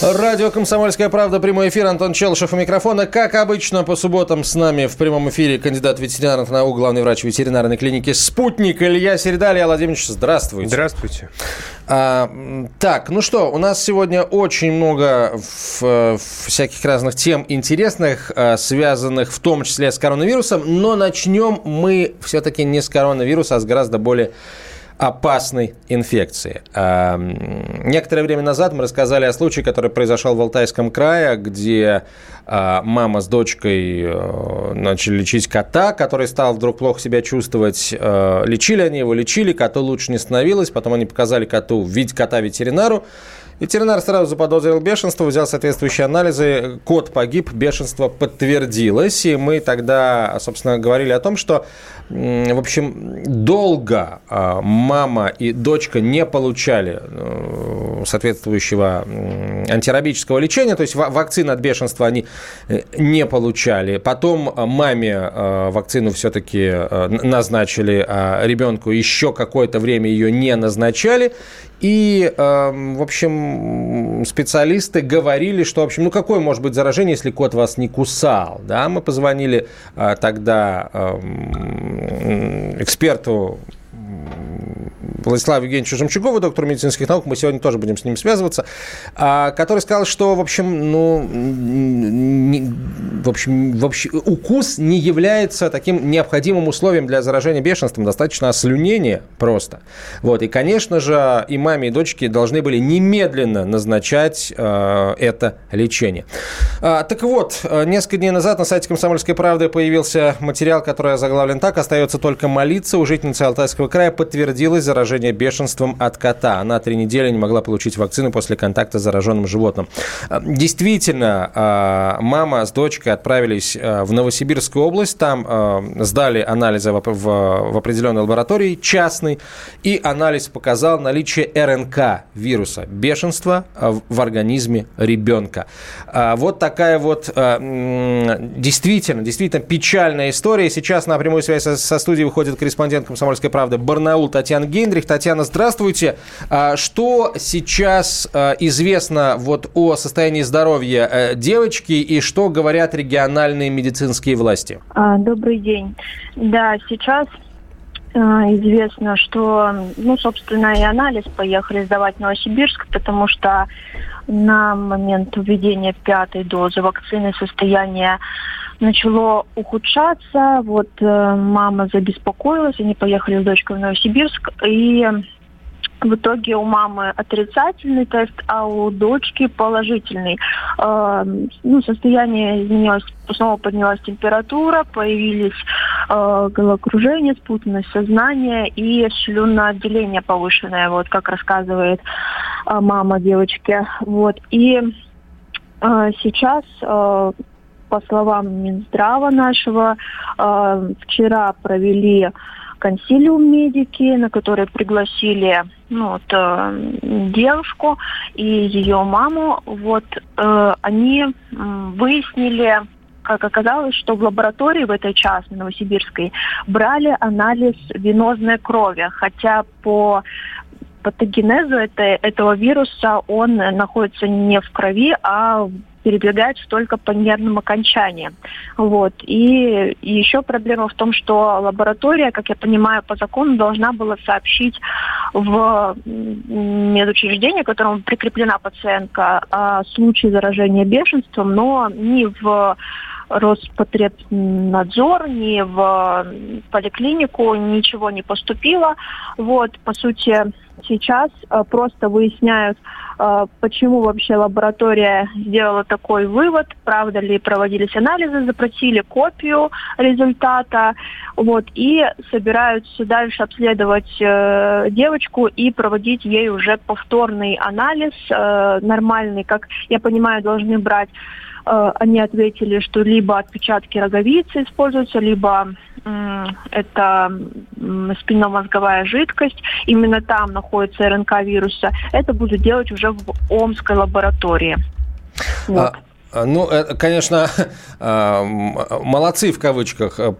Радио «Комсомольская правда», прямой эфир, Антон Челышев у микрофона. Как обычно, по субботам с нами в прямом эфире кандидат ветеринарных наук, главный врач ветеринарной клиники «Спутник» Илья Середа. Илья Владимирович, здравствуйте. Здравствуйте. А, так, ну что, у нас сегодня очень много в, в всяких разных тем интересных, а, связанных в том числе с коронавирусом, но начнем мы все-таки не с коронавируса, а с гораздо более опасной инфекции. Некоторое время назад мы рассказали о случае, который произошел в Алтайском крае, где а, мама с дочкой э, начали лечить кота, который стал вдруг плохо себя чувствовать. Э, лечили они его, лечили, коту лучше не становилось. Потом они показали коту, видеть кота ветеринару. Ветеринар сразу заподозрил бешенство, взял соответствующие анализы. Кот погиб, бешенство подтвердилось. И мы тогда, собственно, говорили о том, что, в общем, долго а, мама и дочка не получали э, соответствующего антирабического лечения. То есть вакцины от бешенства они э, не получали. Потом маме э, вакцину все-таки назначили, а ребенку еще какое-то время ее не назначали. И, эм, в общем, специалисты говорили, что, в общем, ну какое может быть заражение, если кот вас не кусал? Да, мы позвонили э, тогда эм, эксперту Владиславу Евгеньевичу Жемчугову, доктору медицинских наук, мы сегодня тоже будем с ним связываться, а, который сказал, что, в общем, ну, не, в общем, в общем, укус не является таким необходимым условием для заражения бешенством, достаточно ослюнения просто. Вот, и, конечно же, и маме, и дочке должны были немедленно назначать э, это лечение. А, так вот, несколько дней назад на сайте «Комсомольской правды» появился материал, который заглавлен так «Остается только молиться». У жительницы Алтайского края подтвердилось заражение заражения бешенством от кота. Она три недели не могла получить вакцину после контакта с зараженным животным. Э, действительно, э, мама с дочкой отправились э, в Новосибирскую область. Там сдали анализы в определенной лаборатории частной. И анализ показал наличие РНК вируса бешенства в организме ребенка. Вот такая вот действительно, действительно печальная история. Сейчас на прямую связь со студией выходит корреспондент «Комсомольской правды» Барнаул Татьяна Генрих. Татьяна, здравствуйте. А, что сейчас а, известно вот о состоянии здоровья э, девочки и что говорят региональные медицинские власти? А, добрый день. Да, сейчас известно, что, ну, собственно, и анализ поехали сдавать в Новосибирск, потому что на момент введения пятой дозы вакцины состояние начало ухудшаться. Вот э, мама забеспокоилась, они поехали с дочкой в Новосибирск, и в итоге у мамы отрицательный тест, а у дочки положительный. Э, ну, состояние изменилось, снова поднялась температура, появились э, головокружение, спутанность сознания и слюноотделение повышенное, вот как рассказывает э, мама девочки. Вот. И э, сейчас э, по словам Минздрава нашего, э, вчера провели консилиум медики, на который пригласили ну, вот, э, девушку и ее маму. Вот э, они выяснили, как оказалось, что в лаборатории в этой частной новосибирской брали анализ венозной крови, хотя по патогенезу это, этого вируса он находится не в крови, а передвигается только по нервным окончаниям. Вот. И, еще проблема в том, что лаборатория, как я понимаю, по закону должна была сообщить в медучреждение, которому прикреплена пациентка, о случае заражения бешенством, но ни в Роспотребнадзор, ни в поликлинику ничего не поступило. Вот, по сути, сейчас э, просто выясняют, э, почему вообще лаборатория сделала такой вывод, правда ли проводились анализы, запросили копию результата, вот, и собираются дальше обследовать э, девочку и проводить ей уже повторный анализ, нормальный, как я понимаю, должны брать Э, они ответили, что либо отпечатки роговицы используются, либо это спинномозговая жидкость. Именно там находится РНК вируса. Это будут делать уже в Омской лаборатории. Вот. А, а, ну, конечно, а, молодцы в кавычках э,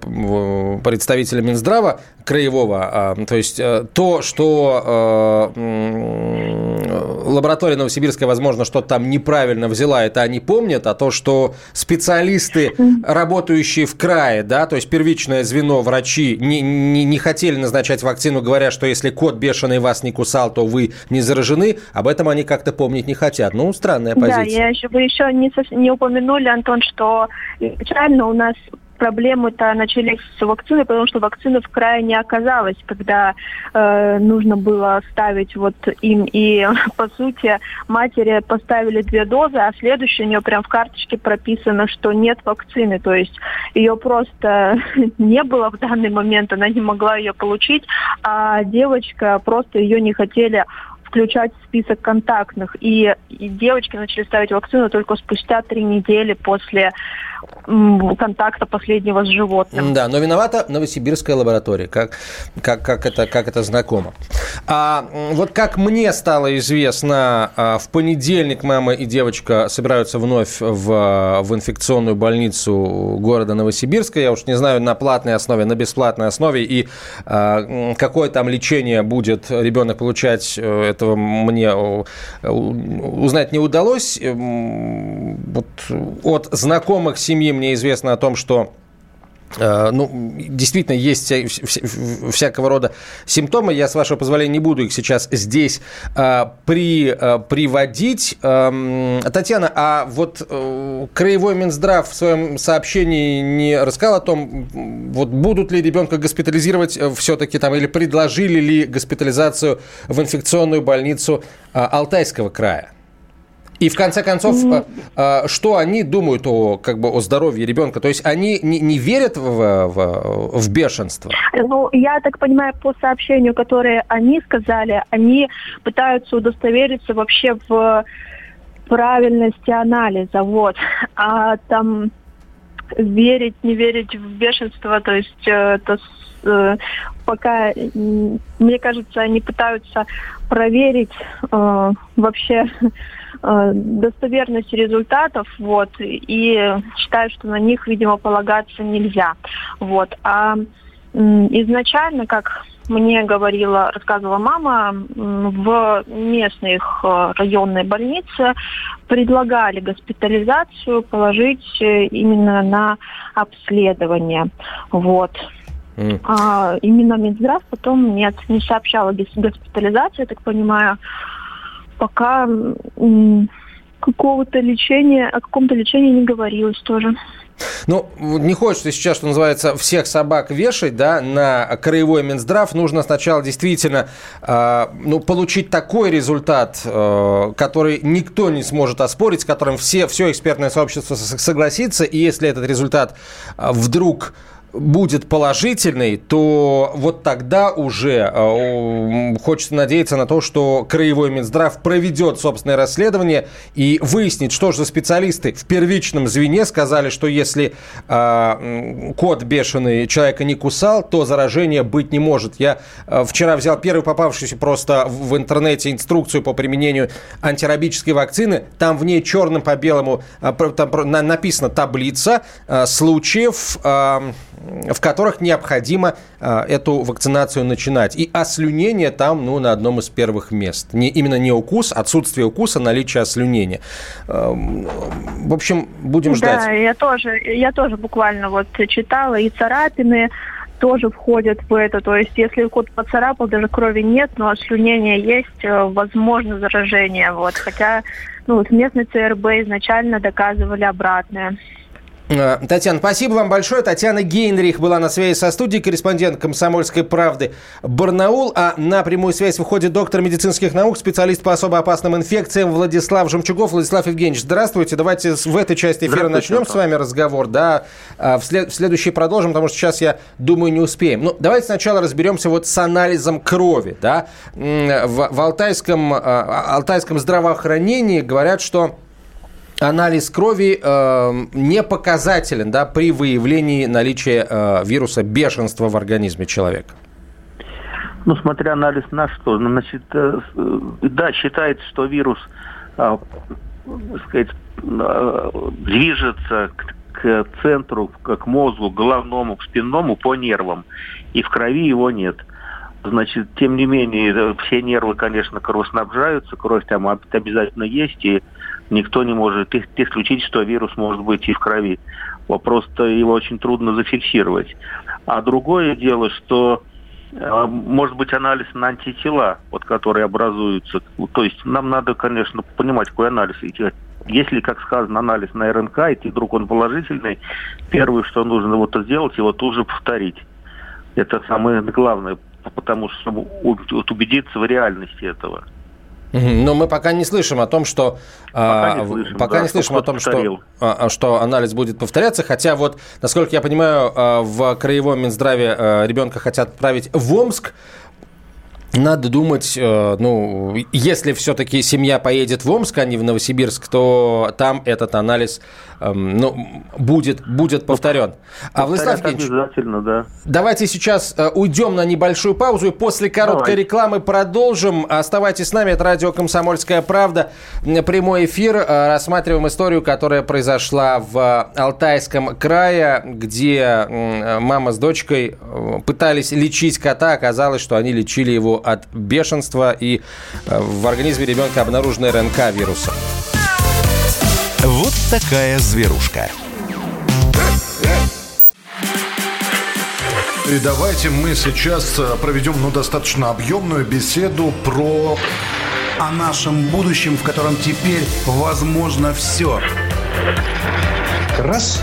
представители Минздрава краевого. А, то есть э, то, что э, лаборатория Новосибирская, возможно, что-то там неправильно взяла, это они помнят, а то, что специалисты, работающие в крае, да, то есть первичное звено, врачи, не, не, не хотели назначать вакцину, говоря, что если кот бешеный вас не кусал, то вы не заражены, об этом они как-то помнить не хотят. Ну, странная позиция. Да, я еще, вы еще не, не упомянули, Антон, что изначально у нас проблемы-то начались с вакциной, потому что вакцины в крае не оказалось, когда э, нужно было ставить вот им. И, по сути, матери поставили две дозы, а следующее у нее прям в карточке прописано, что нет вакцины. То есть ее просто не было в данный момент, она не могла ее получить, а девочка просто ее не хотели включать в список контактных. И, и девочки начали ставить вакцину только спустя три недели после контакта последнего с животным. Да, но виновата Новосибирская лаборатория, как, как, как, это, как это знакомо. А вот как мне стало известно, а, в понедельник мама и девочка собираются вновь в, в инфекционную больницу города Новосибирска. Я уж не знаю, на платной основе, на бесплатной основе. И а, какое там лечение будет ребенок получать, э, этого мне узнать не удалось. Вот от знакомых семьи мне известно о том, что э, ну, действительно, есть вся, вся, всякого рода симптомы. Я, с вашего позволения, не буду их сейчас здесь а, при, а, приводить. А, Татьяна, а вот а, Краевой Минздрав в своем сообщении не рассказал о том, вот будут ли ребенка госпитализировать все-таки там, или предложили ли госпитализацию в инфекционную больницу а, Алтайского края? И в конце концов, mm что они думают о, как бы, о здоровье ребенка? То есть они не, не верят в, в, в бешенство? Ну, я так понимаю, по сообщению, которое они сказали, они пытаются удостовериться вообще в правильности анализа. Вот. А там верить, не верить в бешенство, то есть э, это пока, мне кажется, они пытаются проверить э, вообще достоверность результатов, вот, и считаю, что на них, видимо, полагаться нельзя. Вот. А изначально, как мне говорила, рассказывала мама, в местной их э, районной больнице предлагали госпитализацию положить э, именно на обследование. Вот. Mm. А именно Минздрав потом нет, не сообщала госпитализацию, я так понимаю пока какого-то лечения, о каком-то лечении не говорилось тоже. Ну, не хочется сейчас, что называется, всех собак вешать, да, на краевой Минздрав. Нужно сначала действительно, э, ну, получить такой результат, э, который никто не сможет оспорить, с которым все, все экспертное сообщество согласится. И если этот результат э, вдруг будет положительный, то вот тогда уже э, хочется надеяться на то, что Краевой Минздрав проведет собственное расследование и выяснит, что же специалисты в первичном звене сказали, что если э, кот бешеный человека не кусал, то заражения быть не может. Я э, вчера взял первую попавшуюся просто в интернете инструкцию по применению антирабической вакцины. Там в ней черным по белому э, там написана таблица случаев... Э, в которых необходимо э, эту вакцинацию начинать. И ослюнение там, ну, на одном из первых мест. Не, именно не укус, отсутствие укуса, наличие ослюнения. Э, в общем, будем ждать. Да, я тоже, я тоже буквально вот читала, и царапины тоже входят в это. То есть, если кот поцарапал, даже крови нет, но ослюнение есть, э, возможно заражение. Вот. Хотя ну, вот местный ЦРБ изначально доказывали обратное. Э, Татьяна, спасибо вам большое. Татьяна Гейнрих была на связи со студией, корреспондент «Комсомольской правды» Барнаул. А на прямую связь выходит доктор медицинских наук, специалист по особо опасным инфекциям Владислав Жемчугов. Владислав Евгеньевич, здравствуйте. Давайте в этой части эфира начнем с вами разговор. Да, а в, след- в следующий продолжим, потому что сейчас, я думаю, не успеем. Ну, давайте сначала разберемся вот с анализом крови. Да? В, в алтайском, а, алтайском здравоохранении говорят, что анализ крови э, не показателен да, при выявлении наличия э, вируса бешенства в организме человека? Ну, смотря анализ на что. Ну, значит, э, да, считается, что вирус, э, сказать, э, движется к, к центру, к мозгу, к головному, к спинному по нервам. И в крови его нет. Значит, тем не менее, э, все нервы, конечно, кровоснабжаются, кровь там обязательно есть, и никто не может исключить, что вирус может быть и в крови. Вопрос-то его очень трудно зафиксировать. А другое дело, что э, может быть анализ на антитела, вот, которые образуются. То есть нам надо, конечно, понимать, какой анализ. Если, как сказано, анализ на РНК, и вдруг он положительный, первое, что нужно вот сделать, его тут же повторить. Это самое главное, потому что чтобы убедиться в реальности этого. Но мы пока не слышим о том, что пока не слышим, пока да, не слышим о том, что, а, а, что анализ будет повторяться. Хотя вот, насколько я понимаю, а, в краевом Минздраве ребенка хотят отправить в Омск. Надо думать, э, ну, если все-таки семья поедет в Омск, а не в Новосибирск, то там этот анализ Эм, ну, будет, будет повторен. А Владислав обязательно, да. Давайте сейчас э, уйдем на небольшую паузу и после короткой Давай. рекламы продолжим. Оставайтесь с нами, это радио «Комсомольская правда». Прямой эфир. Э, рассматриваем историю, которая произошла в Алтайском крае, где мама с дочкой пытались лечить кота. Оказалось, что они лечили его от бешенства, и в организме ребенка обнаружена РНК вируса. Вот такая зверушка. И давайте мы сейчас э, проведем ну, достаточно объемную беседу про... О нашем будущем, в котором теперь возможно все. Раз.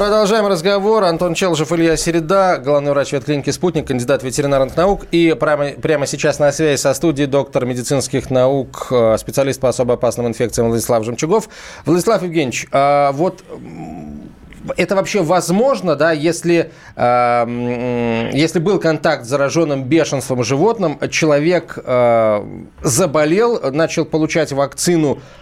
Продолжаем разговор. Антон Челжев, Илья Середа, главный врач ветклиники «Спутник», кандидат ветеринарных наук. И прямо, прямо сейчас на связи со студией доктор медицинских наук, э, специалист по особо опасным инфекциям Владислав Жемчугов. Владислав Евгеньевич, а вот это вообще возможно, да, если, э, если был контакт с зараженным бешенством животным, человек э, заболел, начал получать вакцину а,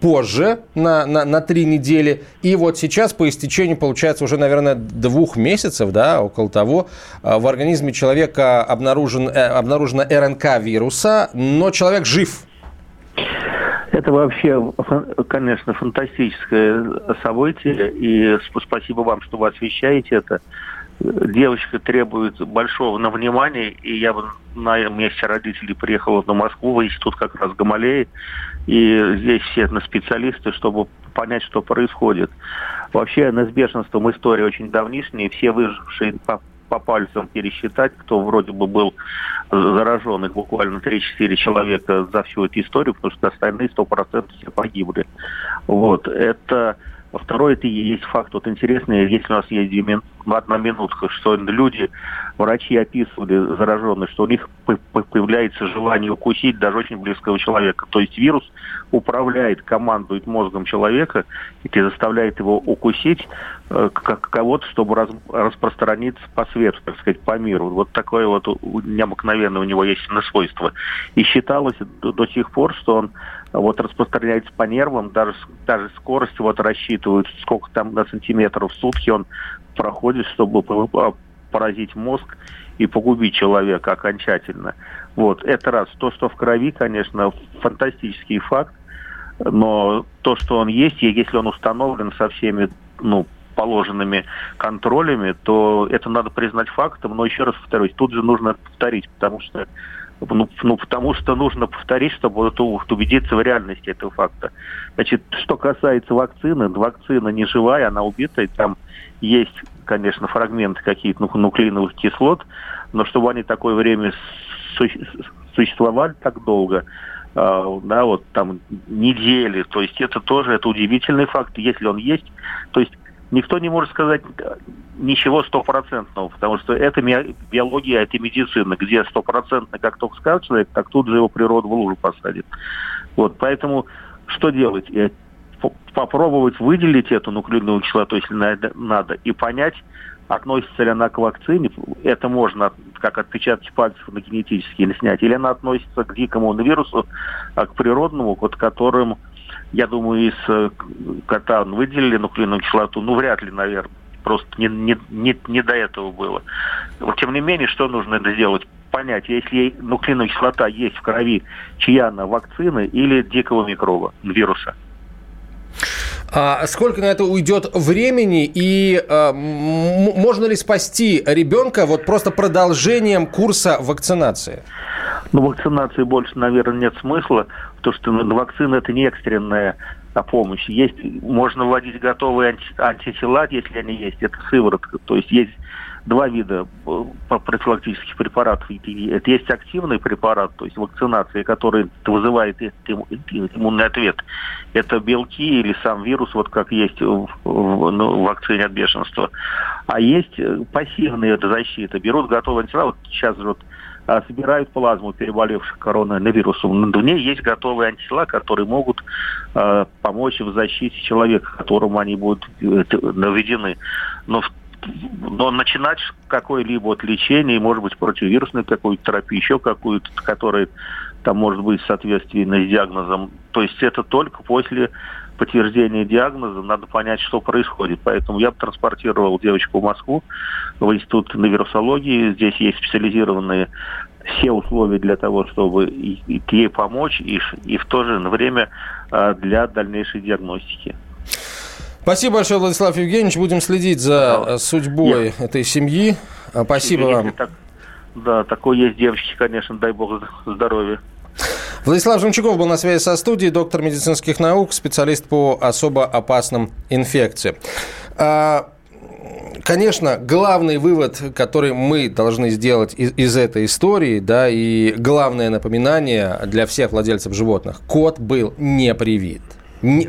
позже, на, на, на три недели. И вот сейчас, по истечению, получается, уже, наверное, двух месяцев, да, около того, а, в организме человека обнаружен, э, обнаружена РНК вируса, но человек жив. Это вообще, конечно, фантастическое событие, и спасибо вам, что вы освещаете это. Девочка требует большого на внимания, и я бы на месте родителей приехал на Москву, в институт как раз Гамалеи, и здесь все на специалисты, чтобы понять, что происходит. Вообще, с бешенством история очень давнишняя, все выжившие по, по пальцам пересчитать, кто вроде бы был заражен, их буквально 3-4 человека за всю эту историю, потому что остальные 100% все погибли. Вот, это Второй, это и есть факт, вот интересный, если у нас есть одна минутка, что люди, врачи описывали зараженные, что у них появляется желание укусить даже очень близкого человека. То есть вирус управляет, командует мозгом человека и заставляет его укусить э, как кого-то, чтобы распространиться по свету, так сказать, по миру. Вот такое вот необыкновенное у него есть свойство. И считалось до, сих пор, что он вот распространяется по нервам, даже, даже скорость вот рассчитывают, сколько там на сантиметров в сутки он проходит, чтобы поразить мозг и погубить человека окончательно. Вот, это раз. То, что в крови, конечно, фантастический факт, но то, что он есть, и если он установлен со всеми, ну, положенными контролями, то это надо признать фактом, но еще раз повторюсь, тут же нужно повторить, потому что ну, ну, потому что нужно повторить, чтобы вот убедиться в реальности этого факта. Значит, что касается вакцины, вакцина не живая, она убитая, там есть, конечно, фрагменты какие-то ну, нуклеиновых кислот, но чтобы они такое время существовали так долго, э, да, вот там недели. То есть это тоже это удивительный факт, если он есть. То есть никто не может сказать ничего стопроцентного, потому что это биология, это медицина, где стопроцентно, как только скажет человек, так тут же его природа в лужу посадит. Вот, поэтому что делать? Э, попробовать выделить эту нуклеиновую кислоту, если надо, и понять, относится ли она к вакцине, это можно как отпечатки пальцев на генетические снять, или она относится к дикому вирусу, а к природному, вот которым, я думаю, из э, кота выделили нуклеиновую кислоту, ну, вряд ли, наверное. Просто не, не, не, не до этого было. Вот, тем не менее, что нужно это сделать? Понять, если нуклеиновая кислота есть в крови, чья она, вакцины или дикого микроба, вируса. А сколько на это уйдет времени и а, можно ли спасти ребенка вот просто продолжением курса вакцинации? Ну, вакцинации больше, наверное, нет смысла, потому что вакцина это не экстренная а помощь. Есть, можно вводить готовые анти, антитела, если они есть, это сыворотка. То есть есть два вида э, профилактических препаратов. Это есть активный препарат, то есть вакцинация, который вызывает иммунный ответ. Это белки или сам вирус, вот как есть в, в, ну, в вакцине от бешенства. А есть э, пассивные защиты. Берут готовые антитела. Вот сейчас вот собирают плазму переболевших коронавирусом. В ней есть готовые антитела, которые могут э, помочь в защите человека, которому они будут наведены. Но но начинать какое-либо вот лечение, может быть, противовирусную какую-то терапию, еще какую-то, которая там может быть в соответствии с диагнозом. То есть это только после подтверждения диагноза надо понять, что происходит. Поэтому я бы транспортировал девочку в Москву, в институт на вирусологии. Здесь есть специализированные все условия для того, чтобы и, и ей помочь, и, и в то же время а, для дальнейшей диагностики. Спасибо большое, Владислав Евгеньевич. Будем следить за да. судьбой Нет. этой семьи. А, спасибо вам. Так, да, такой есть девочки, конечно, дай бог здоровья. Владислав Жемчугов был на связи со студией, доктор медицинских наук, специалист по особо опасным инфекциям. А, конечно, главный вывод, который мы должны сделать из, из этой истории, да, и главное напоминание для всех владельцев животных, кот был не привит. Не,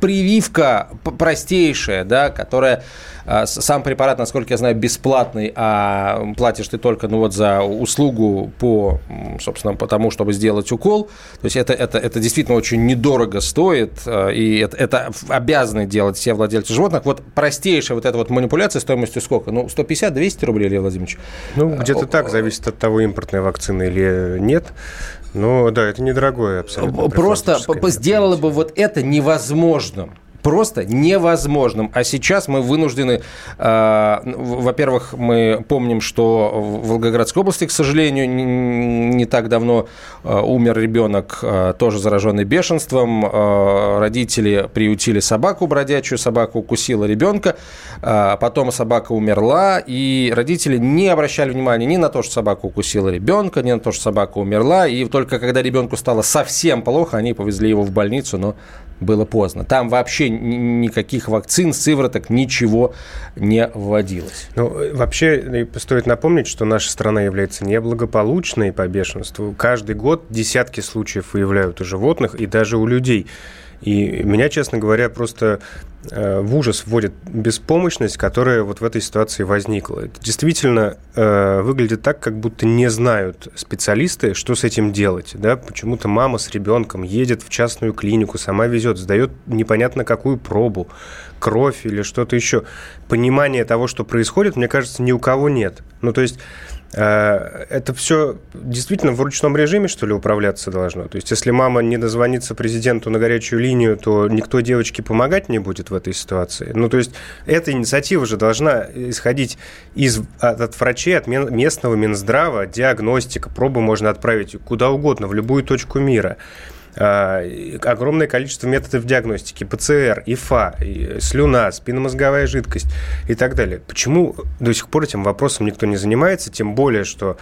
прививка простейшая, да, которая а, сам препарат, насколько я знаю, бесплатный, а платишь ты только ну, вот за услугу по, собственно, по тому, чтобы сделать укол. То есть это, это, это действительно очень недорого стоит, а, и это, это обязаны делать все владельцы животных. Вот простейшая вот эта вот манипуляция стоимостью сколько? Ну, 150-200 рублей, Илья Владимирович? Ну, где-то так, зависит от того, импортная вакцина или нет. Ну да, это недорогое абсолютно. Просто сделало бы вот это невозможным просто невозможным. А сейчас мы вынуждены, э, во-первых, мы помним, что в Волгоградской области, к сожалению, не, не так давно э, умер ребенок, э, тоже зараженный бешенством. Э, родители приютили собаку бродячую, собака укусила ребенка, э, потом собака умерла, и родители не обращали внимания ни на то, что собака укусила ребенка, ни на то, что собака умерла, и только когда ребенку стало совсем плохо, они повезли его в больницу, но было поздно. Там никаких вакцин, сывороток, ничего не вводилось. Ну, вообще, стоит напомнить, что наша страна является неблагополучной по бешенству. Каждый год десятки случаев выявляют у животных и даже у людей. И меня, честно говоря, просто э, в ужас вводит беспомощность, которая вот в этой ситуации возникла. Это действительно э, выглядит так, как будто не знают специалисты, что с этим делать. Да? Почему-то мама с ребенком едет в частную клинику, сама везет, сдает непонятно какую пробу, кровь или что-то еще. Понимания того, что происходит, мне кажется, ни у кого нет. Ну, то есть это все действительно в ручном режиме, что ли, управляться должно? То есть, если мама не дозвонится президенту на горячую линию, то никто девочке помогать не будет в этой ситуации. Ну, то есть, эта инициатива же должна исходить из, от, от врачей, от местного Минздрава, диагностика, пробы можно отправить куда угодно, в любую точку мира. Огромное количество методов диагностики, ПЦР, ИФА, слюна, спинномозговая жидкость и так далее. Почему до сих пор этим вопросом никто не занимается, тем более, что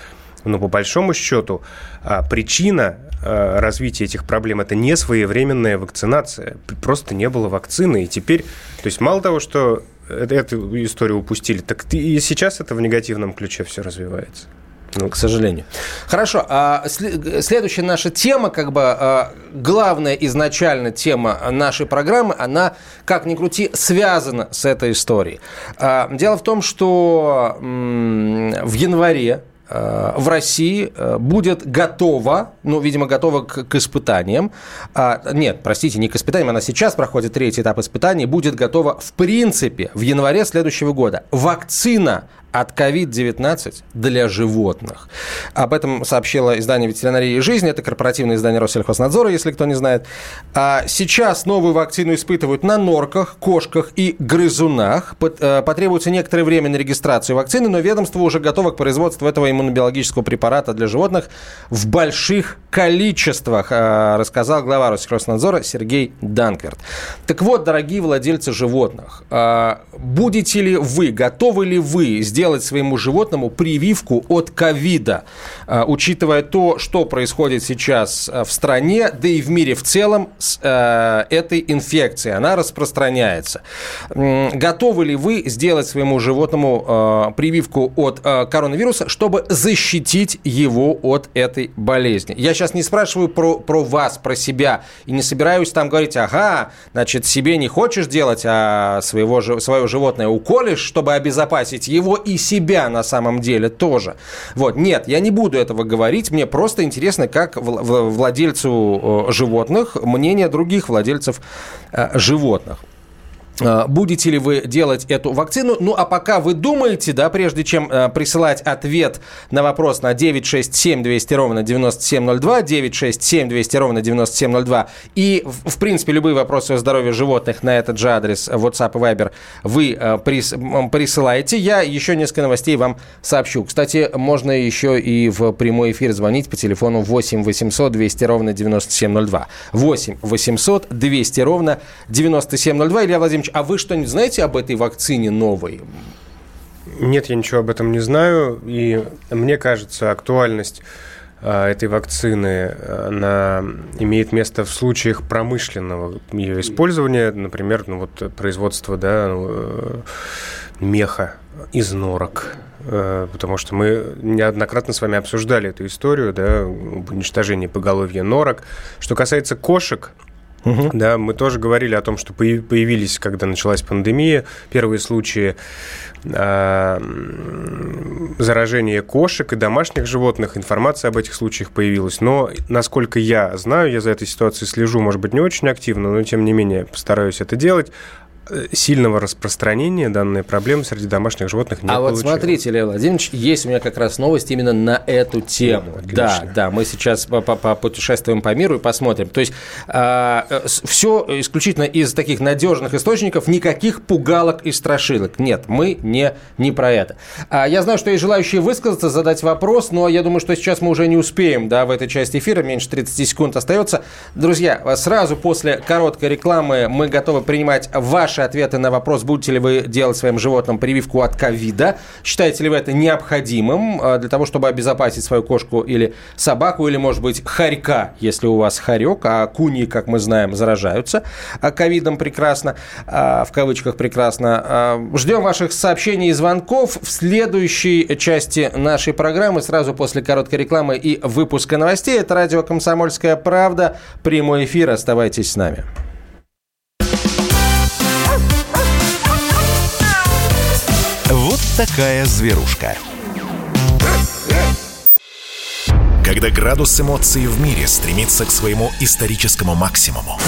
ну, по большому счету, а, причина а, развития этих проблем – это не своевременная вакцинация. Просто не было вакцины. И теперь, то есть мало того, что эту историю упустили, так и сейчас это в негативном ключе все развивается. Ну, к сожалению. Хорошо. А следующая наша тема, как бы а, главная изначально тема нашей программы, она, как ни крути, связана с этой историей. А, дело в том, что в январе Э, в России будет готова, ну, видимо, готова к, к испытаниям. А, нет, простите, не к испытаниям, она сейчас проходит третий этап испытаний, будет готова в принципе в январе следующего года. Вакцина от COVID-19 для животных. Об этом сообщило издание «Ветеринария и жизнь». Это корпоративное издание Россельхознадзора, если кто не знает. А сейчас новую вакцину испытывают на норках, кошках и грызунах. Э, потребуется некоторое время на регистрацию вакцины, но ведомство уже готово к производству этого иммунобиологического препарата для животных в больших количествах, э, рассказал глава Россельхознадзора Сергей Данкверт. Так вот, дорогие владельцы животных, э, будете ли вы, готовы ли вы сделать сделать своему животному прививку от ковида, а, учитывая то, что происходит сейчас а, в стране, да и в мире в целом с э, этой инфекцией. Она распространяется. Готовы ли вы сделать своему животному прививку от коронавируса, чтобы защитить его от этой болезни? Я сейчас не спрашиваю про, про вас, про себя, и не собираюсь там говорить, ага, значит, себе не хочешь делать, а своего, свое животное уколешь, чтобы обезопасить его и себя на самом деле тоже. Вот, нет, я не буду этого говорить, мне просто интересно, как владельцу э, животных мнение других владельцев э, животных. А, будете ли вы делать эту вакцину? Ну, а пока вы думаете, да, прежде чем э, присылать ответ на вопрос на 967 200 ровно 9702, 967 200 ровно 9702, и, в, в принципе, любые вопросы о здоровье животных на этот же адрес WhatsApp и Viber вы э, прис, присылаете, я еще несколько новостей вам сообщу. Кстати, можно еще и в прямой эфир звонить по телефону 8 800 200 ровно 9702. 8 800 200 ровно 9702. Илья Владимирович, Иванович, а вы что-нибудь знаете об этой вакцине новой? Нет, я ничего об этом не знаю. И мне кажется, актуальность а, этой вакцины она имеет место в случаях промышленного ее использования, например, ну, вот производство да, э, меха из норок. Э, потому что мы неоднократно с вами обсуждали эту историю, да, об уничтожении поголовья норок. Что касается кошек, Угу. Да, мы тоже говорили о том, что появились, когда началась пандемия, первые случаи э, заражения кошек и домашних животных. Информация об этих случаях появилась. Но, насколько я знаю, я за этой ситуацией слежу, может быть, не очень активно, но тем не менее постараюсь это делать сильного распространения данной проблемы среди домашних животных не А получилось. вот смотрите, Лев Владимирович, есть у меня как раз новость именно на эту тему. Отлично. Да, да, мы сейчас путешествуем по миру и посмотрим. То есть э, все исключительно из таких надежных источников, никаких пугалок и страшилок. Нет, мы не, не про это. А, я знаю, что есть желающие высказаться, задать вопрос, но я думаю, что сейчас мы уже не успеем, да, в этой части эфира, меньше 30 секунд остается. Друзья, сразу после короткой рекламы мы готовы принимать ваши ваши ответы на вопрос, будете ли вы делать своим животным прививку от ковида. Считаете ли вы это необходимым э, для того, чтобы обезопасить свою кошку или собаку, или, может быть, хорька, если у вас хорек, а куни, как мы знаем, заражаются а ковидом прекрасно, а, в кавычках прекрасно. Ждем ваших сообщений и звонков в следующей части нашей программы, сразу после короткой рекламы и выпуска новостей. Это радио «Комсомольская правда». Прямой эфир. Оставайтесь с нами. Такая зверушка. Когда градус эмоций в мире стремится к своему историческому максимуму.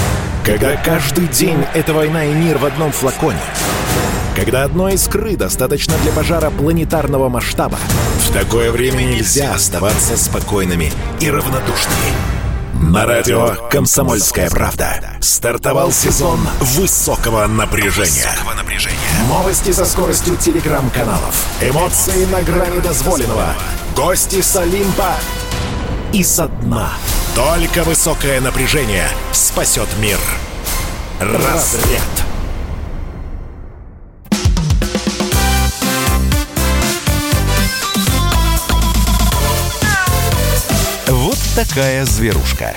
Когда каждый день это война и мир в одном флаконе. Когда одной искры достаточно для пожара планетарного масштаба. В такое время нельзя оставаться спокойными и равнодушными. На радио «Комсомольская правда» стартовал сезон высокого напряжения. Высокого напряжения. Новости со скоростью телеграм-каналов. Эмоции на грани дозволенного. Гости с Олимпа и со дна. Только высокое напряжение спасет мир. Разряд. Такая зверушка.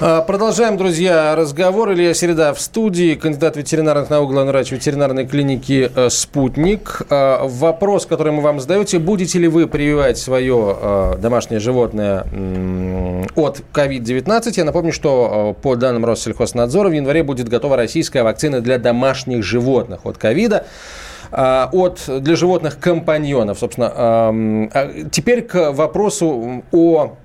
А, продолжаем, друзья, разговор. Илья Середа в студии, кандидат ветеринарных наук, главный врач ветеринарной клиники э, «Спутник». А, вопрос, который мы вам задаете, будете ли вы прививать свое э, домашнее животное от COVID-19? Я напомню, что по данным Россельхознадзора в январе будет готова российская вакцина для домашних животных от ковида от для животных компаньонов, собственно. А теперь к вопросу о,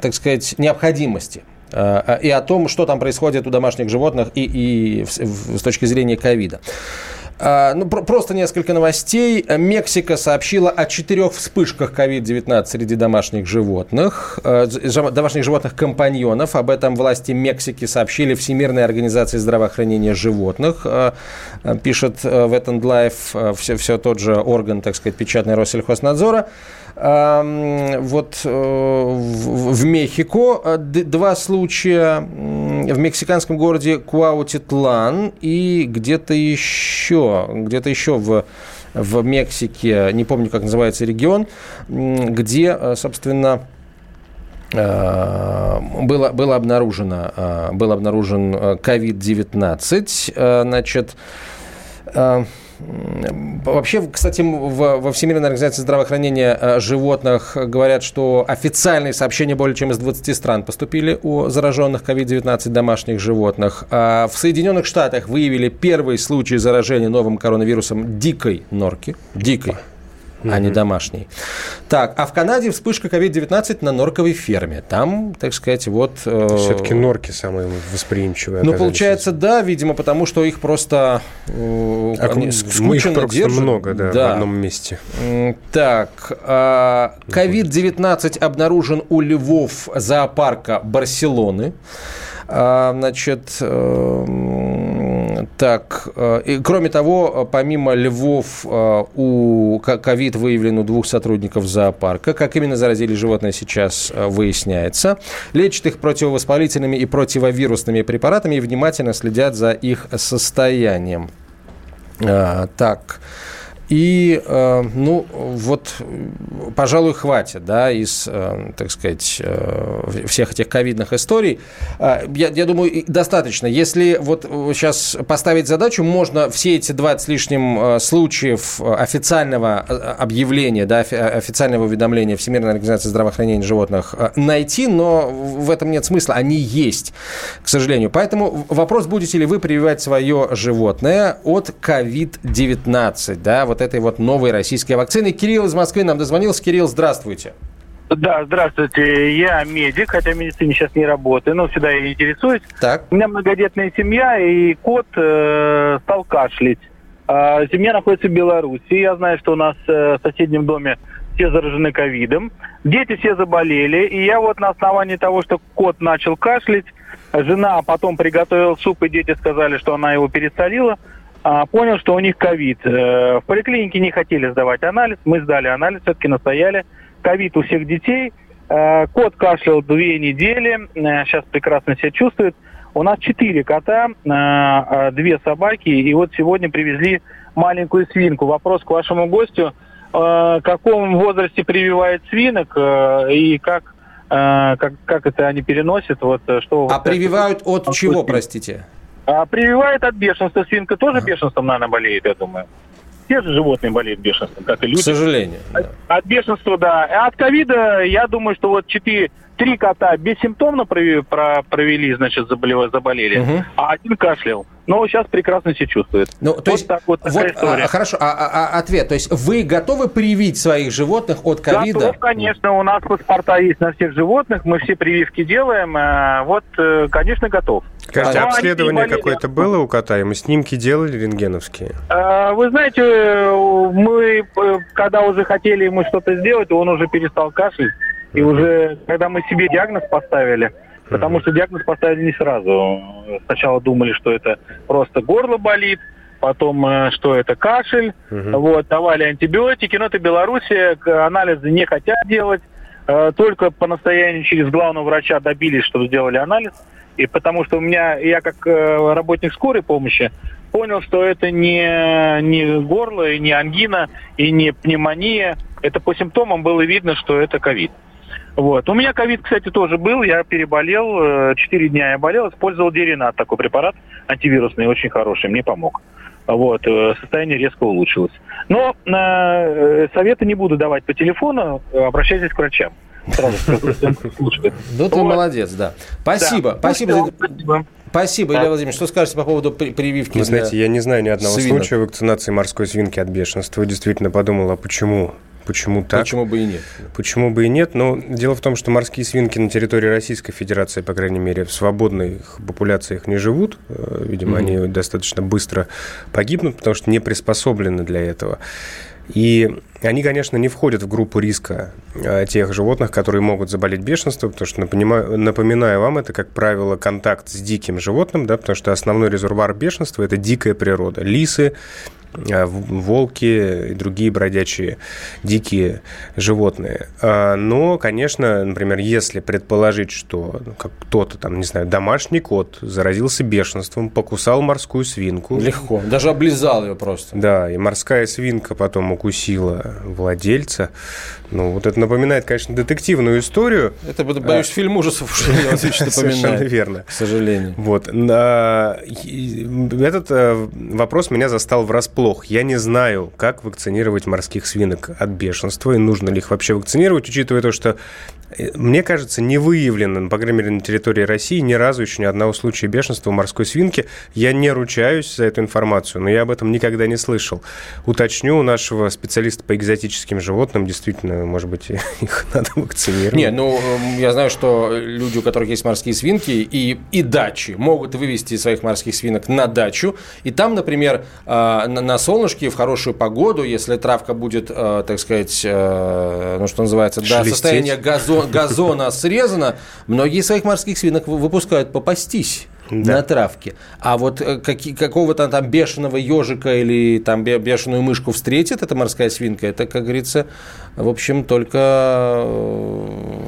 так сказать, необходимости Э, и о том, что там происходит у домашних животных и, и с точки зрения ковида. Э, ну, просто несколько новостей. Мексика сообщила о четырех вспышках COVID-19 среди домашних животных, э, домашних животных-компаньонов. Об этом власти Мексики сообщили Всемирной организации здравоохранения животных. Пишет в этом лайф все, все тот же орган, так сказать, печатный Россельхознадзора вот э, в Мехико э, два случая в мексиканском городе Куаутитлан и где-то еще, где-то еще в в Мексике, не помню, как называется регион, где, э, собственно, было, было обнаружено, был обнаружен COVID-19. Значит, Вообще, кстати, во Всемирной организации здравоохранения э, животных говорят, что официальные сообщения более чем из 20 стран поступили о зараженных COVID-19 домашних животных. А в Соединенных Штатах выявили первый случай заражения новым коронавирусом дикой норки. Дикой mm-hmm. а не домашний. Так, а в Канаде вспышка COVID-19 на норковой ферме. Там, так сказать, вот... Э... Все-таки норки самые восприимчивые. Ну, получается, да, видимо, потому что их просто э, они скучно их держат. много, да, да, в одном месте. Так, COVID-19 э, обнаружен у львов зоопарка Барселоны. А, значит, э, так, э, и, кроме того, помимо львов, э, у ковид выявлен у двух сотрудников зоопарка. Как именно заразили животное, сейчас выясняется. Лечат их противовоспалительными и противовирусными препаратами и внимательно следят за их состоянием. Так. И, э, ну, вот, пожалуй, хватит, да, из, э, так сказать, э, всех этих ковидных историй. Я, я думаю, достаточно. Если вот сейчас поставить задачу, можно все эти 20 с лишним случаев официального объявления, да, официального уведомления Всемирной организации здравоохранения животных найти, но в этом нет смысла. Они есть, к сожалению. Поэтому вопрос, будете ли вы прививать свое животное от COVID-19, да, вот вот этой вот новой российской вакцины. Кирилл из Москвы нам дозвонился. Кирилл, здравствуйте. Да, здравствуйте. Я медик, хотя в медицине сейчас не работаю, но всегда я интересуюсь. Так. У меня многодетная семья, и кот э, стал кашлять. А семья находится в Беларуси. Я знаю, что у нас э, в соседнем доме все заражены ковидом. Дети все заболели. И я вот на основании того, что кот начал кашлять, жена потом приготовила суп, и дети сказали, что она его пересолила – понял, что у них ковид. Э, в поликлинике не хотели сдавать анализ, мы сдали анализ, все-таки настояли. Ковид у всех детей. Э, кот кашлял две недели, сейчас э, прекрасно себя чувствует. У нас четыре кота, две собаки, и вот сегодня привезли маленькую свинку. Вопрос к вашему гостю. В каком возрасте прививают свинок и как, как, как это они переносят? Вот, что а прививают от чего, простите? А прививает от бешенства. Свинка тоже бешенством, наверное, болеет, я думаю. Все же животные болеют бешенством, как и люди. К сожалению. Да. От, бешенства, да. А от ковида, я думаю, что вот четыре, три кота бессимптомно провели, значит, заболели, заболели угу. а один кашлял но сейчас прекрасно себя чувствует. Ну, то вот есть, так вот, вот история. А, хорошо, а, а, а ответ, то есть вы готовы привить своих животных от ковида? Готов, конечно, у нас паспорта есть на всех животных, мы все прививки делаем, э, вот, э, конечно, готов. Скажите, а обследование какое-то было у кота, и мы снимки делали рентгеновские? Э, вы знаете, мы, когда уже хотели ему что-то сделать, он уже перестал кашлять, и уже, когда мы себе диагноз поставили, Потому что диагноз поставили не сразу. Сначала думали, что это просто горло болит, потом, э, что это кашель. Угу. Вот, давали антибиотики. Но это Белоруссия, анализы не хотят делать. Э, только по настоянию через главного врача добились, чтобы сделали анализ. И потому что у меня, я как э, работник скорой помощи, понял, что это не, не горло, и не ангина, и не пневмония. Это по симптомам было видно, что это ковид. Вот. У меня ковид, кстати, тоже был. Я переболел. Четыре дня я болел. Использовал Деринат, такой препарат антивирусный, очень хороший. Мне помог. Вот. Состояние резко улучшилось. Но э, советы не буду давать по телефону. Обращайтесь к врачам. Ну, ты молодец, да. Спасибо. Спасибо. Спасибо, Илья Владимирович. Что скажете по поводу прививки? Вы знаете, я не знаю ни одного случая вакцинации морской свинки от бешенства. Действительно подумал, а почему? Почему так? Почему бы и нет? Почему бы и нет? Но дело в том, что морские свинки на территории Российской Федерации, по крайней мере, в свободных популяциях не живут. Э, видимо, mm-hmm. они достаточно быстро погибнут, потому что не приспособлены для этого. И они, конечно, не входят в группу риска э, тех животных, которые могут заболеть бешенством, потому что, напоминаю вам, это, как правило, контакт с диким животным, да, потому что основной резервуар бешенства – это дикая природа. Лисы, а, волки и другие бродячие дикие животные. А, но, конечно, например, если предположить, что ну, кто-то там, не знаю, домашний кот заразился бешенством, покусал морскую свинку. Легко, даже облизал ее просто. Да, и морская свинка потом укусила владельца. Ну, вот это напоминает, конечно, детективную историю. Это, боюсь, а, фильм ужасов уже напоминает. Совершенно верно. К сожалению. Вот. Этот э, вопрос меня застал врасплох. Я не знаю, как вакцинировать морских свинок от бешенства, и нужно ли их вообще вакцинировать, учитывая то, что мне кажется, не выявлено, по крайней мере, на территории России ни разу еще ни одного случая бешенства у морской свинки. Я не ручаюсь за эту информацию, но я об этом никогда не слышал. Уточню у нашего специалиста по экзотическим животным, действительно, может быть, их надо вакцинировать. Не, ну, эм, я знаю, что люди, у которых есть морские свинки и, и дачи, могут вывести своих морских свинок на дачу, и там, например, э, на солнышке в хорошую погоду, если травка будет, э, так сказать, э, ну, что называется, до состояния газона, газона срезано, многие своих морских свинок выпускают попастись да. на травке. А вот э, какие, какого-то там бешеного ежика или там бешеную мышку встретит эта морская свинка, это, как говорится, в общем, только э,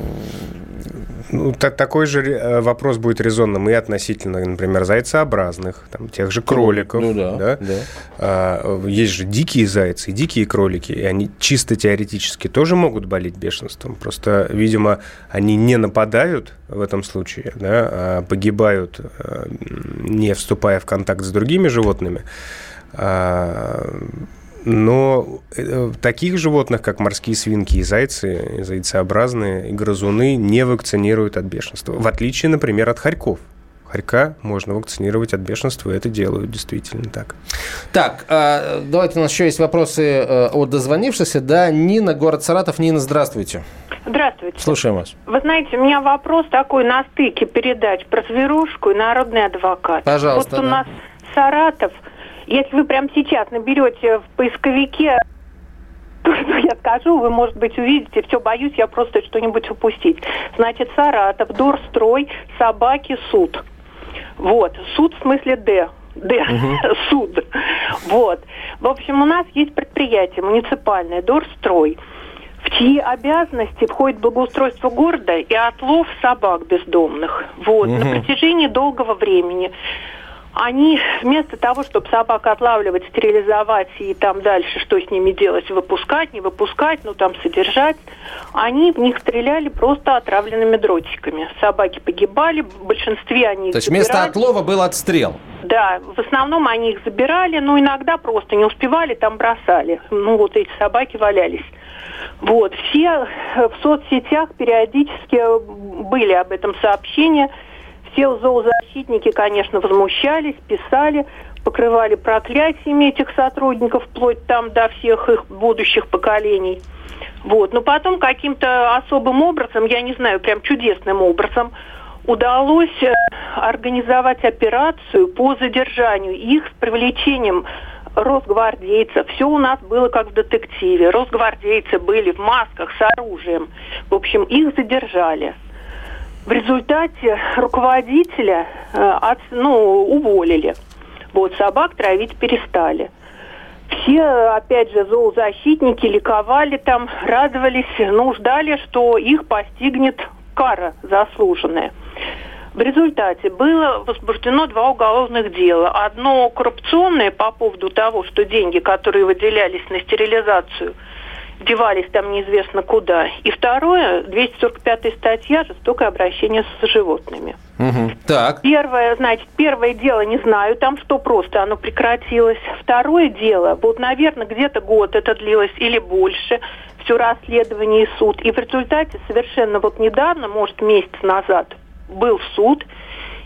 ну, так, такой же э, вопрос будет резонным и относительно, например, зайцеобразных, там, тех же кроликов. Ну, да, да? Да. А, есть же дикие зайцы и дикие кролики, и они чисто теоретически тоже могут болеть бешенством. Просто, видимо, они не нападают в этом случае, да, а погибают, э, не вступая в контакт с другими животными. А, но э, таких животных, как морские свинки и зайцы, и зайцеобразные, и грызуны, не вакцинируют от бешенства. В отличие, например, от хорьков. Хорька можно вакцинировать от бешенства, и это делают действительно так. Так, а, давайте у нас еще есть вопросы э, от дозвонившихся. Да, Нина, город Саратов. Нина, здравствуйте. Здравствуйте. Слушаем вас. Вы знаете, у меня вопрос такой на стыке передач про зверушку и народный адвокат. Пожалуйста. Вот у нас Саратов – если вы прямо сейчас наберете в поисковике то, что я скажу, вы, может быть, увидите. Все, боюсь я просто что-нибудь упустить. Значит, Саратов, Дорстрой, собаки, суд. Вот. Суд в смысле Д. Д. Угу. Суд. Вот. В общем, у нас есть предприятие муниципальное, Дорстрой, в чьи обязанности входит благоустройство города и отлов собак бездомных. Вот. Угу. На протяжении долгого времени они вместо того, чтобы собак отлавливать, стерилизовать и там дальше что с ними делать, выпускать, не выпускать, ну там содержать, они в них стреляли просто отравленными дротиками. Собаки погибали, в большинстве они То есть забирали. вместо отлова был отстрел? Да, в основном они их забирали, но иногда просто не успевали, там бросали. Ну вот эти собаки валялись. Вот, все в соцсетях периодически были об этом сообщения – все зоозащитники, конечно, возмущались, писали, покрывали проклятиями этих сотрудников, вплоть там до всех их будущих поколений. Вот. Но потом каким-то особым образом, я не знаю, прям чудесным образом, удалось э, организовать операцию по задержанию их с привлечением росгвардейцев. Все у нас было как в детективе. Росгвардейцы были в масках с оружием. В общем, их задержали. В результате руководителя э, от, ну, уволили. Вот, собак травить перестали. Все, опять же, зоозащитники ликовали там, радовались, ну, ждали, что их постигнет кара заслуженная. В результате было возбуждено два уголовных дела. Одно коррупционное по поводу того, что деньги, которые выделялись на стерилизацию девались там неизвестно куда. И второе, 245 статья «Жестокое обращение с животными». Угу. Так. Первое, значит, первое дело, не знаю, там что просто, оно прекратилось. Второе дело, вот, наверное, где-то год это длилось или больше, все расследование и суд. И в результате совершенно вот недавно, может, месяц назад, был суд,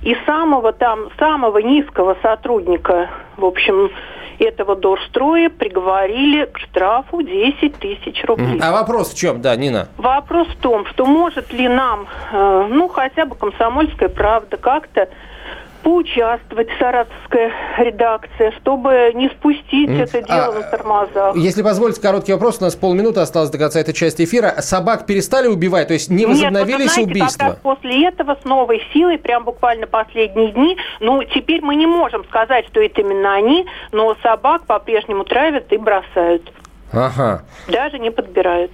и самого там, самого низкого сотрудника, в общем, этого дорстроя приговорили к штрафу 10 тысяч рублей. А вопрос в чем, да, Нина? Вопрос в том, что может ли нам, э, ну, хотя бы комсомольская правда как-то поучаствовать саратовская редакция, чтобы не спустить mm. это дело а, на тормозах. Если позволите, короткий вопрос. У нас полминуты осталось до конца этой части эфира. Собак перестали убивать? То есть не возобновились Нет, вот, знаете, убийства? Как после этого с новой силой, прям буквально последние дни, ну, теперь мы не можем сказать, что это именно они, но собак по-прежнему травят и бросают. Ага. Даже не подбирают.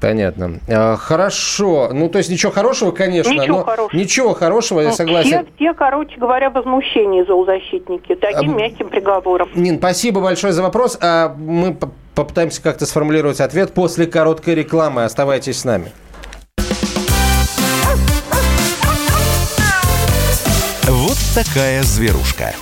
Понятно. А, хорошо. Ну, то есть ничего хорошего, конечно. Ничего но хорошего. Ничего хорошего, я Ну, согласен. Все, все, короче говоря, возмущение зоозащитники таким А, мягким приговором. Нин, спасибо большое за вопрос. А мы по- попытаемся как-то сформулировать ответ после короткой рекламы. Оставайтесь с нами. Вот такая зверушка.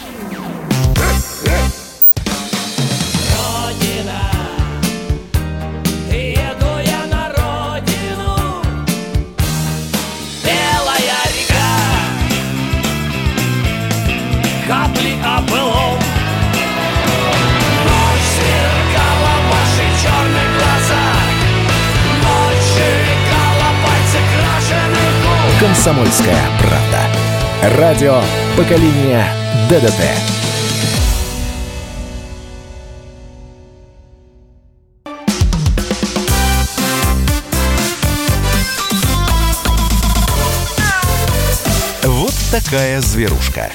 Комсомольская правда. Радио поколения ДДТ. Вот такая зверушка.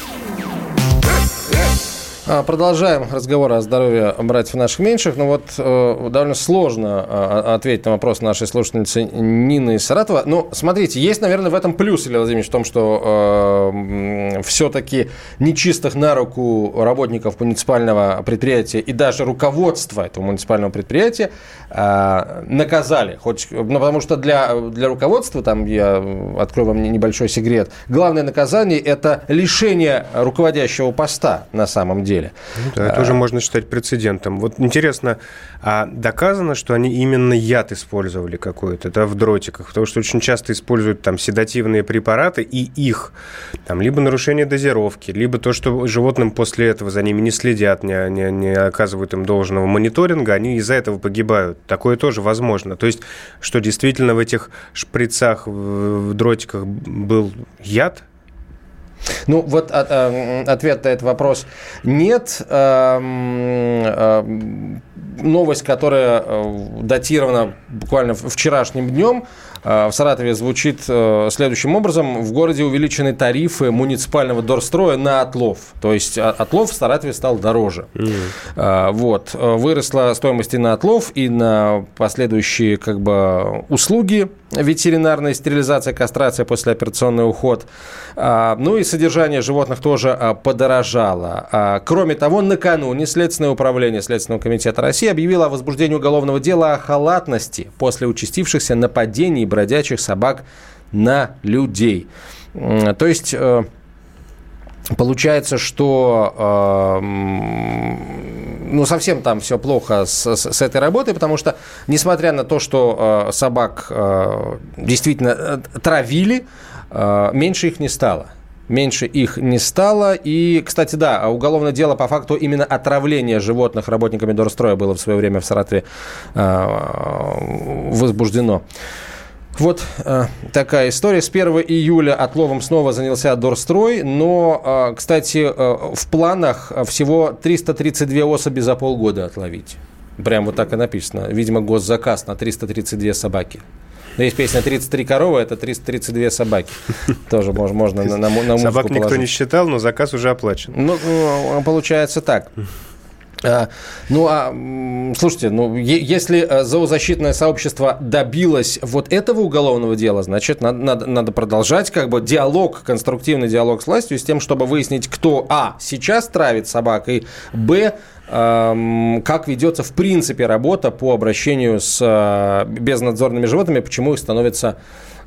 А, Продолжаем разговор о здоровье братьев наших меньших. Но вот э, довольно сложно э, ответить на вопрос нашей слушательницы Нины из Саратова. Но смотрите, есть, наверное, в этом плюс, Илья Владимирович, в том, что э, все-таки нечистых на руку работников муниципального предприятия и даже руководства этого муниципального предприятия э, наказали. Хоть, ну, потому что для, для руководства, там я открою вам небольшой секрет, главное наказание – это лишение руководящего поста на самом деле. Ну да, это уже можно считать прецедентом. Вот интересно, а доказано, что они именно яд использовали какой-то, да, в дротиках? Потому что очень часто используют там седативные препараты, и их там либо нарушение дозировки, либо то, что животным после этого за ними не следят, не, не, не оказывают им должного мониторинга, они из-за этого погибают. Такое тоже возможно. То есть, что действительно в этих шприцах, в дротиках был яд, ну, вот от, э, ответ на этот вопрос нет. Эм, э, новость, которая э, датирована буквально вчерашним днем, в Саратове звучит следующим образом. В городе увеличены тарифы муниципального дорстроя на отлов. То есть отлов в Саратове стал дороже. Mm. Вот. Выросла стоимость и на отлов, и на последующие как бы, услуги ветеринарная стерилизация, кастрация, послеоперационный уход. Ну и содержание животных тоже подорожало. Кроме того, накануне Следственное управление Следственного комитета России объявило о возбуждении уголовного дела о халатности после участившихся нападений бродячих собак на людей. То есть Получается, что э, ну, совсем там все плохо с, с, с этой работой, потому что, несмотря на то, что э, собак э, действительно травили, э, меньше их не стало. Меньше их не стало. И, кстати, да, уголовное дело по факту именно отравления животных работниками Дорстроя было в свое время в Саратове э, возбуждено. Вот э, такая история. С 1 июля отловом снова занялся Дорстрой, но, э, кстати, э, в планах всего 332 особи за полгода отловить. Прям вот так и написано. Видимо, госзаказ на 332 собаки. Но есть песня «33 коровы», это 332 собаки. Тоже можно, можно на, на, на Собак никто не считал, но заказ уже оплачен. Ну, получается так. Ну, а, слушайте, ну, если зоозащитное сообщество добилось вот этого уголовного дела, значит, надо, надо, надо продолжать как бы диалог, конструктивный диалог с властью с тем, чтобы выяснить, кто, а, сейчас травит собак, и, б, как ведется в принципе работа по обращению с э, безнадзорными животными, почему их становится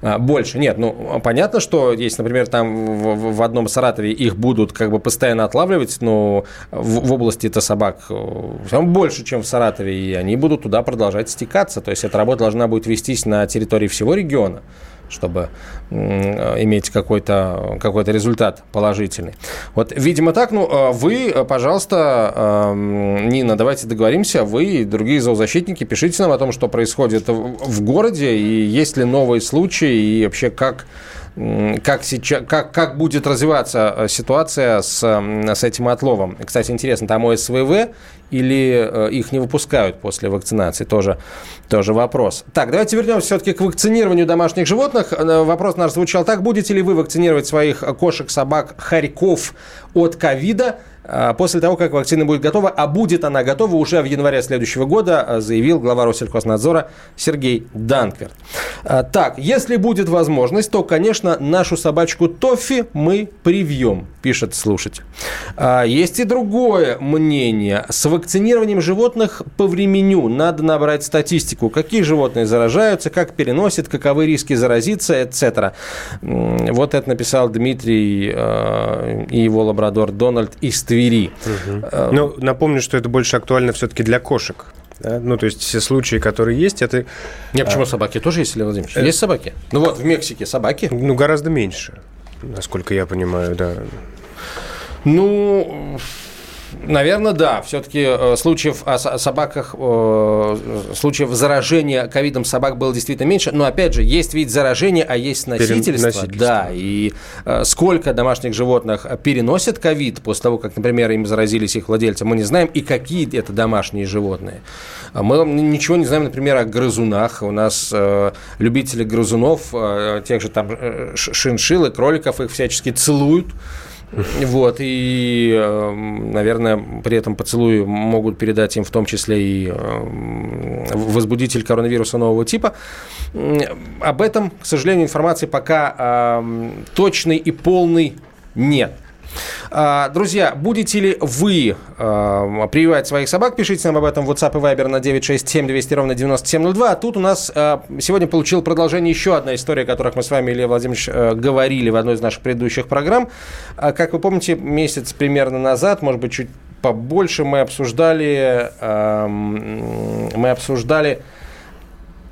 э, больше. Нет, ну, понятно, что если, например, там в, в одном Саратове их будут как бы постоянно отлавливать, но в, в области это собак э, больше, чем в Саратове, и они будут туда продолжать стекаться. То есть эта работа должна будет вестись на территории всего региона чтобы иметь какой-то какой результат положительный. Вот, видимо, так. Ну, а вы, пожалуйста, Нина, давайте договоримся. Вы и другие зоозащитники пишите нам о том, что происходит в городе, и есть ли новые случаи, и вообще как как, сейчас, как, как будет развиваться э, ситуация с, с этим отловом. Кстати, интересно, там ОСВВ или э, их не выпускают после вакцинации? Тоже, тоже вопрос. Так, давайте вернемся все-таки к вакцинированию домашних животных. Э, вопрос наш звучал так. Будете ли вы вакцинировать своих кошек, собак, хорьков от ковида? А, после того, как вакцина будет готова, а будет она готова уже в январе следующего года, а, заявил глава Россельхознадзора Сергей Данкверт. А, так, если будет возможность, то, конечно, нашу собачку Тоффи мы привьем, пишет слушатель. Есть и другое мнение. С вакцинированием животных по времени надо набрать статистику. Какие животные заражаются, как переносят, каковы риски заразиться, etc. Вот это написал Дмитрий и его лабрадор Дональд из Твиттера Твери. Угу. Ну, напомню, что это больше актуально все-таки для кошек. Да? Ну, то есть все случаи, которые есть, это... Не, почему а... собаки тоже есть, Илья Владимирович? Э... Есть собаки? Ну вот, в Мексике собаки. Ну, гораздо меньше, насколько я понимаю, да. Ну, Наверное, да. Все-таки э, случаев о собаках, э, случаев заражения ковидом собак было действительно меньше. Но, опять же, есть вид заражения, а есть носительство. носительство. Да, и э, сколько домашних животных переносят ковид после того, как, например, им заразились их владельцы, мы не знаем. И какие это домашние животные. Мы ничего не знаем, например, о грызунах. У нас любители грызунов, тех же там шиншилл и кроликов, их всячески целуют. Вот, и, эм, наверное, при этом поцелуи могут передать им в том числе и эм, возбудитель коронавируса нового типа. Об этом, к сожалению, информации пока эм, точной и полной нет. А, друзья, будете ли вы э, прививать своих собак? Пишите нам об этом в WhatsApp и Viber на 967 200 ровно 9702. А тут у нас э, сегодня получил продолжение еще одна история, о которой мы с вами, Илья Владимирович, говорили в одной из наших предыдущих программ. Как вы помните, месяц примерно назад, может быть, чуть побольше, мы обсуждали, мы обсуждали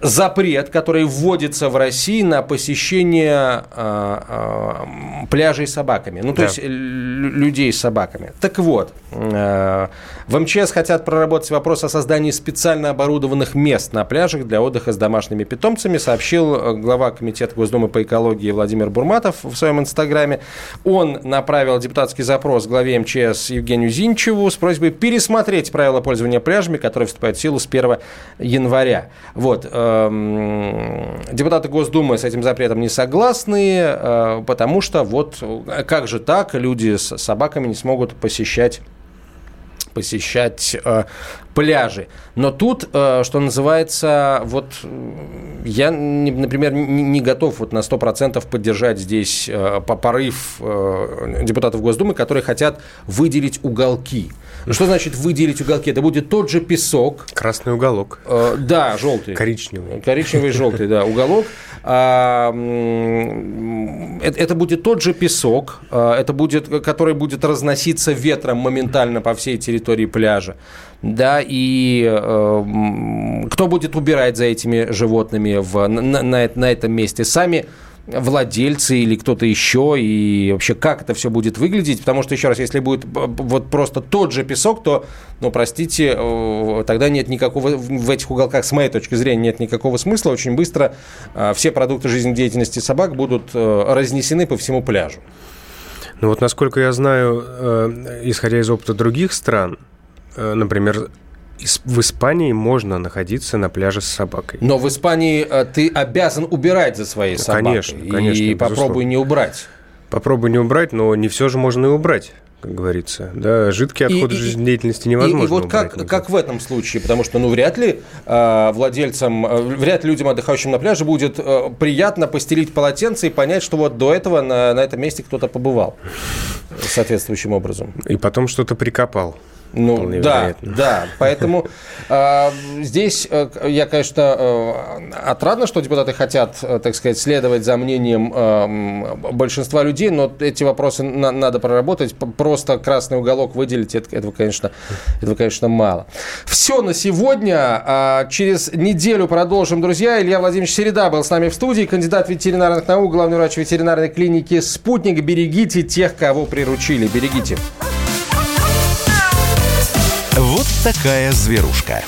запрет, который вводится в России на посещение э, э, пляжей с собаками. Ну, то да. есть людей с собаками. Так вот, э, в МЧС хотят проработать вопрос о создании специально оборудованных мест на пляжах для отдыха с домашними питомцами, сообщил глава Комитета Госдумы по экологии Владимир Бурматов в своем инстаграме. Он направил депутатский запрос главе МЧС Евгению Зинчеву с просьбой пересмотреть правила пользования пляжами, которые вступают в силу с 1 января. Вот. Эм, депутаты Госдумы с этим запретом не согласны, э, потому что вот как же так, люди с собаками не смогут посещать посещать э, пляжи. Но тут, э, что называется, вот я, например, не готов вот на 100% поддержать здесь э, порыв э, депутатов Госдумы, которые хотят выделить уголки. Что значит выделить уголки? Это будет тот же песок. Красный уголок. Э, да, желтый. Коричневый. Коричневый, желтый, да, уголок. А, это, будет тот же песок, а, это будет, который будет разноситься ветром моментально по всей территории пляжа. Да, и э, кто будет убирать за этими животными в, на, на, на этом месте? Сами владельцы или кто-то еще, и вообще как это все будет выглядеть, потому что, еще раз, если будет вот просто тот же песок, то, ну, простите, э, тогда нет никакого, в этих уголках, с моей точки зрения, нет никакого смысла, очень быстро э, все продукты жизнедеятельности собак будут э, разнесены по всему пляжу. Ну вот, насколько я знаю, исходя из опыта других стран, например, в Испании можно находиться на пляже с собакой. Но в Испании э, ты обязан убирать за своей собакой. Конечно, конечно. И попробуй не убрать. Попробуй не убрать, но не все же можно и убрать как говорится. Да, жидкие отходы и, жизнедеятельности невозможно. И, и вот как, как в этом случае, потому что, ну, вряд ли э, владельцам, э, вряд ли людям, отдыхающим на пляже, будет э, приятно постелить полотенце и понять, что вот до этого на, на этом месте кто-то побывал соответствующим образом. И потом что-то прикопал. Ну, да, да. Поэтому э, здесь э, я, конечно, э, отрадно, что депутаты хотят, э, так сказать, следовать за мнением э, большинства людей, но эти вопросы на, надо проработать. Просто красный уголок выделить, это, этого, конечно, этого, конечно, мало. Все на сегодня. А через неделю продолжим, друзья. Илья Владимирович Середа был с нами в студии, кандидат ветеринарных наук, главный врач ветеринарной клиники «Спутник». Берегите тех, кого приручили. Берегите. Такая зверушка.